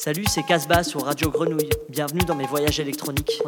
Salut, c'est Casbah sur Radio Grenouille. Bienvenue dans mes voyages électroniques.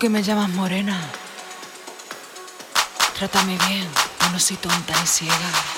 Que me llamas morena, trátame bien, yo no soy tonta ni ciega.